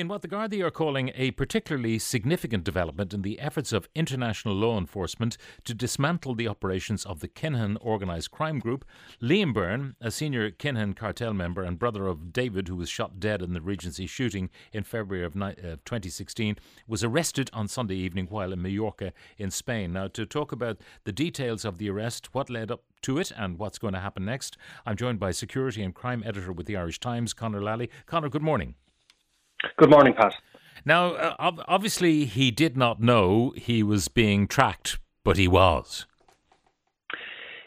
In what the Gardaí are calling a particularly significant development in the efforts of international law enforcement to dismantle the operations of the Kinahan organised crime group, Liam Byrne, a senior Kinahan cartel member and brother of David, who was shot dead in the Regency shooting in February of ni- uh, 2016, was arrested on Sunday evening while in Mallorca in Spain. Now, to talk about the details of the arrest, what led up to it, and what's going to happen next, I'm joined by security and crime editor with the Irish Times, Conor Lally. Conor, good morning. Good morning, Pat. Now, uh, obviously, he did not know he was being tracked, but he was.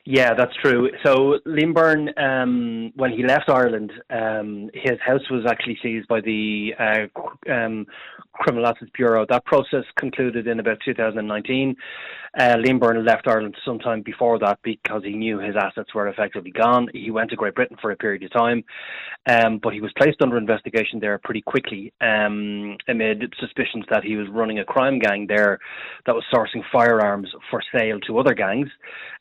Yeah, that's true. So Liam Byrne, um, when he left Ireland, um, his house was actually seized by the uh, um, Criminal Assets Bureau. That process concluded in about 2019. Uh, Liam Byrne left Ireland sometime before that because he knew his assets were effectively gone. He went to Great Britain for a period of time, um, but he was placed under investigation there pretty quickly um, amid suspicions that he was running a crime gang there that was sourcing firearms for sale to other gangs.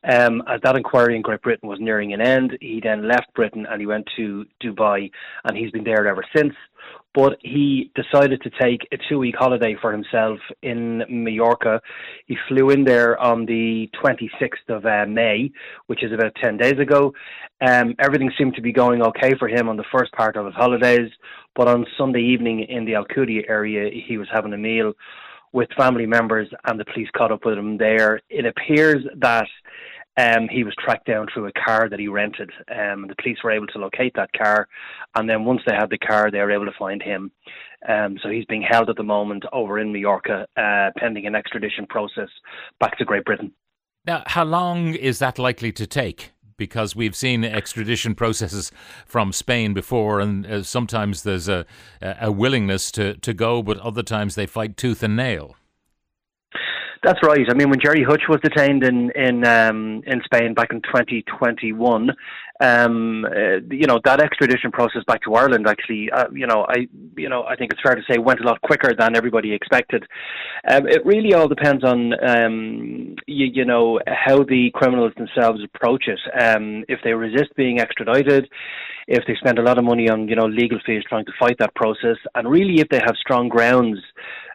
Um, as that inquiry in Great Britain was nearing an end, he then left Britain and he went to Dubai, and he's been there ever since. But he decided to take a two week holiday for himself in Mallorca. He flew in there on the 26th of uh, May, which is about 10 days ago. Um, everything seemed to be going okay for him on the first part of his holidays. But on Sunday evening in the Alcudia area, he was having a meal with family members, and the police caught up with him there. It appears that um, he was tracked down through a car that he rented. Um, the police were able to locate that car, and then once they had the car, they were able to find him. Um, so he's being held at the moment over in Mallorca, uh, pending an extradition process back to Great Britain. Now, how long is that likely to take? Because we've seen extradition processes from Spain before, and uh, sometimes there's a, a willingness to, to go, but other times they fight tooth and nail. That's right. I mean, when Gerry Hutch was detained in in um, in Spain back in 2021, um, uh, you know that extradition process back to Ireland actually, uh, you know, I you know I think it's fair to say went a lot quicker than everybody expected. Um, it really all depends on um, you, you know how the criminals themselves approach it. Um, if they resist being extradited, if they spend a lot of money on you know legal fees trying to fight that process, and really if they have strong grounds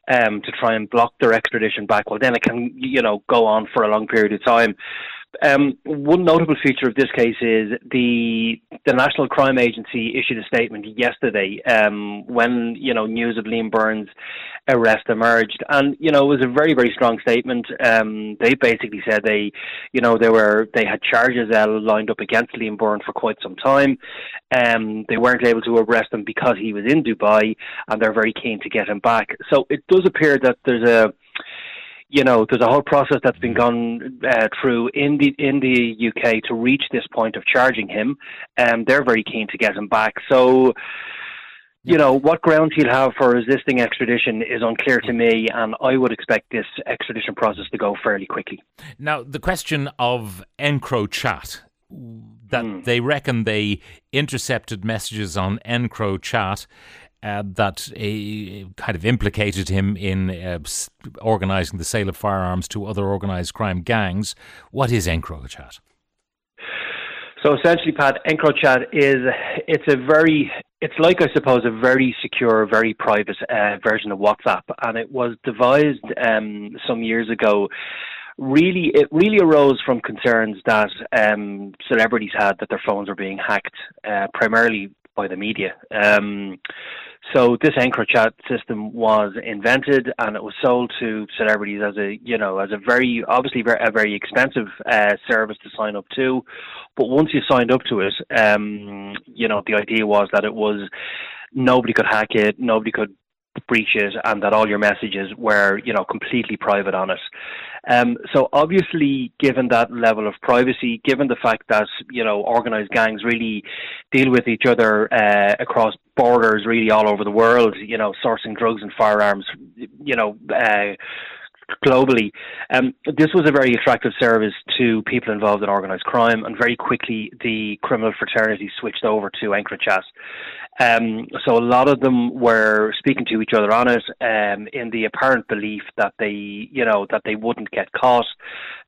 um, to try and block their extradition back, well, then it can, you know, go on for a long period of time. Um, one notable feature of this case is the the National Crime Agency issued a statement yesterday um, when you know news of Liam Byrne's arrest emerged, and you know it was a very very strong statement. Um, they basically said they, you know, they were they had charges lined up against Liam Byrne for quite some time. Um, they weren't able to arrest him because he was in Dubai, and they're very keen to get him back. So it does appear that there's a you know, there's a whole process that's been gone uh, through in the in the UK to reach this point of charging him, and they're very keen to get him back. So, you know, what grounds he'll have for resisting extradition is unclear to me, and I would expect this extradition process to go fairly quickly. Now, the question of EncroChat, that Hmm. they reckon they intercepted messages on EncroChat uh, that kind of implicated him in uh, organising the sale of firearms to other organised crime gangs. What is EncroChat? So essentially, Pat, EncroChat is it's a very it's like I suppose a very secure, very private uh, version of WhatsApp, and it was devised um, some years ago. Really, it really arose from concerns that um, celebrities had that their phones were being hacked, uh, primarily by the media. Um, so this anchor EncroChat system was invented and it was sold to celebrities as a you know as a very obviously very, a very expensive uh, service to sign up to. But once you signed up to it, um, you know the idea was that it was nobody could hack it, nobody could breach it, and that all your messages were you know completely private on it. Um, so obviously, given that level of privacy, given the fact that you know organized gangs really deal with each other uh, across borders, really all over the world, you know, sourcing drugs and firearms, you know. Uh, globally. Um, this was a very attractive service to people involved in organised crime, and very quickly the criminal fraternity switched over to EncroChat. Um, so a lot of them were speaking to each other on it um, in the apparent belief that they, you know, that they wouldn't get caught,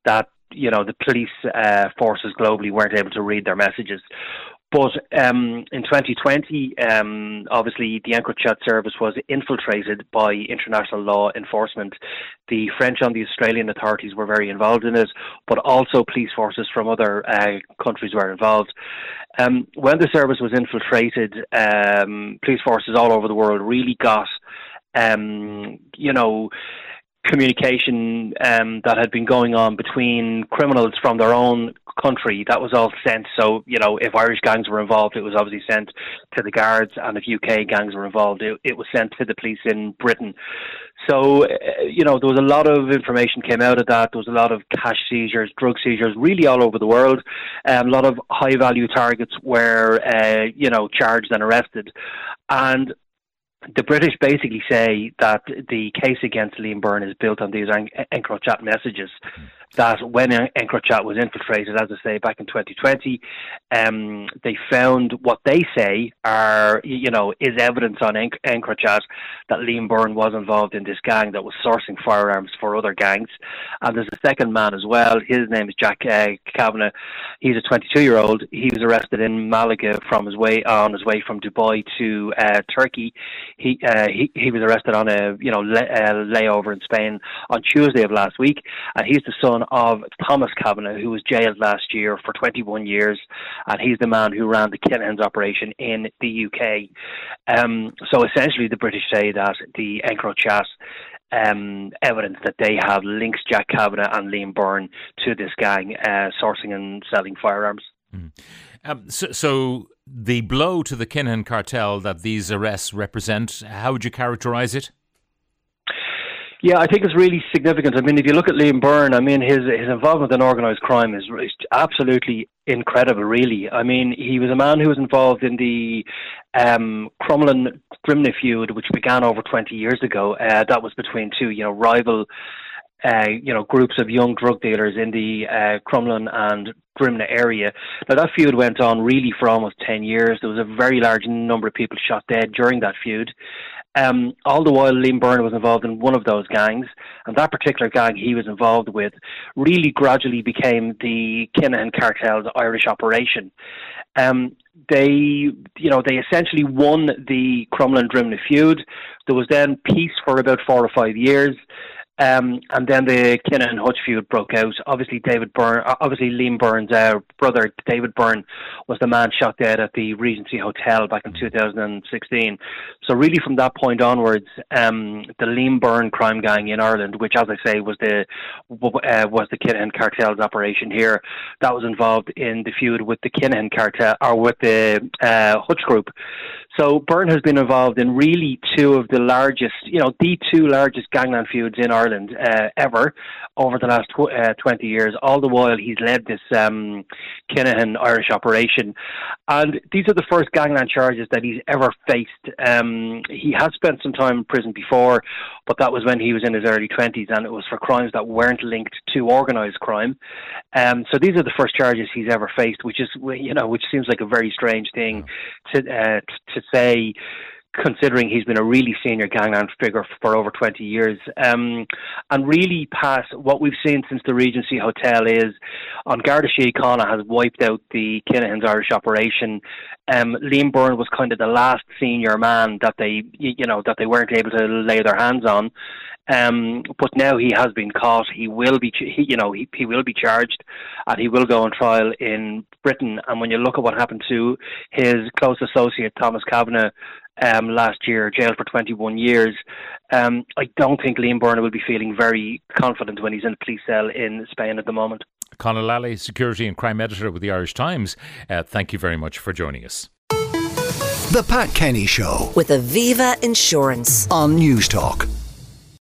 that you know the police uh, forces globally weren't able to read their messages. But um, in 2020, um, obviously, the EncroChat service was infiltrated by international law enforcement. The French and the Australian authorities were very involved in it, but also police forces from other uh, countries were involved. Um, when the service was infiltrated, um, police forces all over the world really got, um, you know, communication um, that had been going on between criminals from their own country. That was all sent. So, you know, if Irish gangs were involved, it was obviously sent to the guards, and if UK gangs were involved, it, it was sent to the police in Britain. So, uh, you know, there was a lot of information came out of that. There was a lot of cash seizures, drug seizures, really all over the world. Um, a lot of high value targets were, uh, you know, charged and arrested. And the British basically say that the case against Liam Byrne is built on these EncroChat messages. Mm that when EncroChat was infiltrated, as I say, back in 2020, um, they found what they say are, you know, is evidence on EncroChat that Liam Byrne was involved in this gang that was sourcing firearms for other gangs. And there's a second man as well. His name is Jack uh, Kavanagh. He's a 22 year old. He was arrested in Malaga from his way on his way from Dubai to uh, Turkey. He, uh, he he was arrested on a you know uh, layover in Spain on Tuesday of last week, and he's the son son of Thomas Kavanagh, who was jailed last year for 21 years, and he's the man who ran the Kinahans operation in the UK. Um, so essentially, the British say that the EncroChat um, evidence that they have links Jack Kavanagh and Liam Byrne to this gang uh, sourcing and selling firearms. Mm. Um, so, so, the blow to the Kinahan cartel that these arrests represent, how would you characterise it? Yeah, I think it's really significant. I mean, if you look at Liam Byrne, I mean, his his involvement in organised crime is, is absolutely incredible. Really, I mean, he was a man who was involved in the um, Crumlin Drimnagh feud, which began over twenty years ago. Uh, that was between two, you know, rival. Uh, you know, groups of young drug dealers in the uh, Crumlin and Drimnagh area. Now, that feud went on really for almost 10 years. There was a very large number of people shot dead during that feud. Um, all the while, Liam Byrne was involved in one of those gangs, and that particular gang he was involved with really gradually became the Kinahan cartel's Irish operation. Um, they, you know, they essentially won the Crumlin Drimnagh feud. There was then peace for about four or five years. Um, and then the Kinahan Hutch feud broke out. Obviously, David Byrne, uh, obviously Liam Byrne's uh, brother, David Byrne, was the man shot dead at the Regency Hotel back in 2016. So really, from that point onwards, um, the Liam Byrne crime gang in Ireland, which, as I say, was the uh, was the Kinahan cartel's operation here, that was involved in the feud with the Kinahan cartel or with the uh, Hutch group. So Byrne has been involved in really two of the largest, you know, the two largest gangland feuds in Ireland uh, ever over the last tw- uh, 20 years. All the while he's led this um, Kinahan Irish operation. And these are the first gangland charges that he's ever faced. Um, he has spent some time in prison before, but that was when he was in his early 20s and it was for crimes that weren't linked to organised crime. Um, so these are the first charges he's ever faced, which is, you know, which seems like a very strange thing to, uh, to say considering he's been a really senior gangland figure for over 20 years. Um, and really past what we've seen since the Regency Hotel is An Garda Síochána has wiped out the Kinahan's Irish operation. Um, Liam Byrne was kind of the last senior man that they, you know, that they weren't able to lay their hands on. Um, but now he has been caught. He will be, he, you know, he, he will be charged, and he will go on trial in Britain. And when you look at what happened to his close associate Thomas Kavanagh um, last year, jailed for 21 years, um, I don't think Liam Byrne will be feeling very confident when he's in a police cell in Spain at the moment. Conor Lally, security and crime editor with the Irish Times. Uh, thank you very much for joining us. The Pat Kenny Show with Aviva Insurance on Newstalk.